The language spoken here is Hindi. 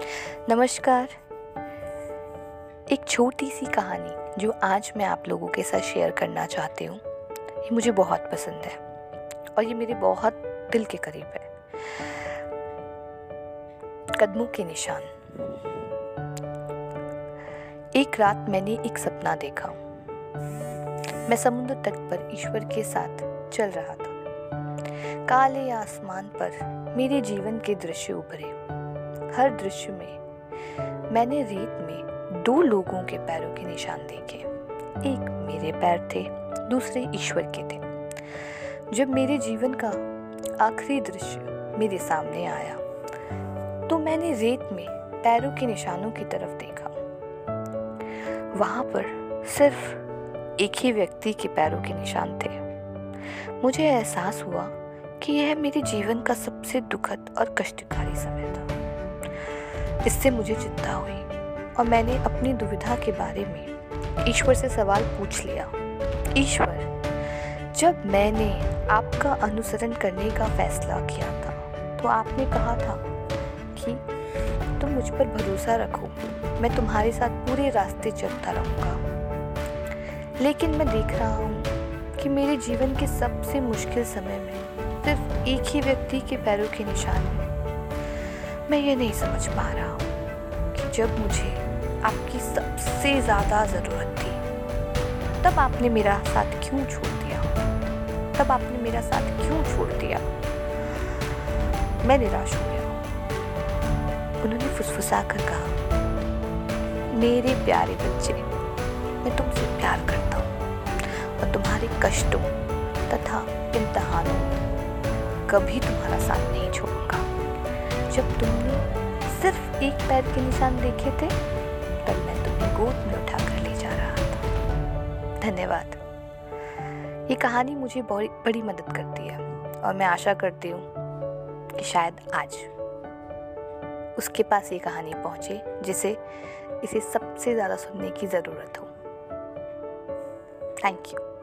नमस्कार। एक छोटी सी कहानी जो आज मैं आप लोगों के साथ शेयर करना चाहती हूँ, ये मुझे बहुत पसंद है और ये मेरे बहुत दिल के करीब है। कदमों के निशान। एक रात मैंने एक सपना देखा। मैं समुद्र तट पर ईश्वर के साथ चल रहा था। काले आसमान पर मेरे जीवन के दृश्य उभरे। हर दृश्य में, मैंने रेत में दो लोगों के पैरों के निशान देखे। एक मेरे पैर थे, दूसरे ईश्वर के थे। जब मेरे जीवन का आखिरी दृश्य मेरे सामने आया तो मैंने रेत में पैरों के निशानों की तरफ़ देखा। वहाँ पर सिर्फ़ एक ही व्यक्ति के पैरों के निशान थे। मुझे एहसास हुआ कि यह मेरे जीवन का सबसे दुखद और कष्टकारी समय था। इससे मुझे चिंता हुई और मैंने अपनी दुविधा के बारे में ईश्वर से सवाल पूछ लिया। ईश्वर, जब मैंने आपका अनुसरण करने का फैसला किया था तो आपने कहा था कि तुम मुझ पर भरोसा रखो, मैं तुम्हारे साथ पूरे रास्ते चलता रहूँगा। लेकिन मैं देख रहा हूँ कि मेरे जीवन के सबसे मुश्किल समय में सिर्फ़ एक ही व्यक्ति के पैरों के निशान हैं मैं ये नहीं समझ पा रहा हूँ कि जब मुझे आपकी सबसे ज़्यादा ज़रूरत थी, तब आपने मेरा साथ क्यों छोड़ दिया? तब आपने मेरा साथ क्यों छोड़ दिया? मैं निराश हो गया उन्होंने फुसफुसा कर कहा, मेरे प्यारे बच्चे, मैं तुमसे प्यार करता हूँ और तुम्हारे कष्टों तथा इम्तहानों कभी तुम्हारा साथ नहीं छोड़ूँगा। जब तुमने सिर्फ़ एक पैर के निशान देखे थे, तब मैं तुम्हें गोद में उठा कर ले जा रहा था। धन्यवाद। ये कहानी मुझे बड़ी बड़ी मदद करती है, और मैं आशा करती हूँ कि शायद आज उसके पास ये कहानी पहुँचे, जिसे, इसे सबसे ज़्यादा सुनने की ज़रूरत हो। Thank you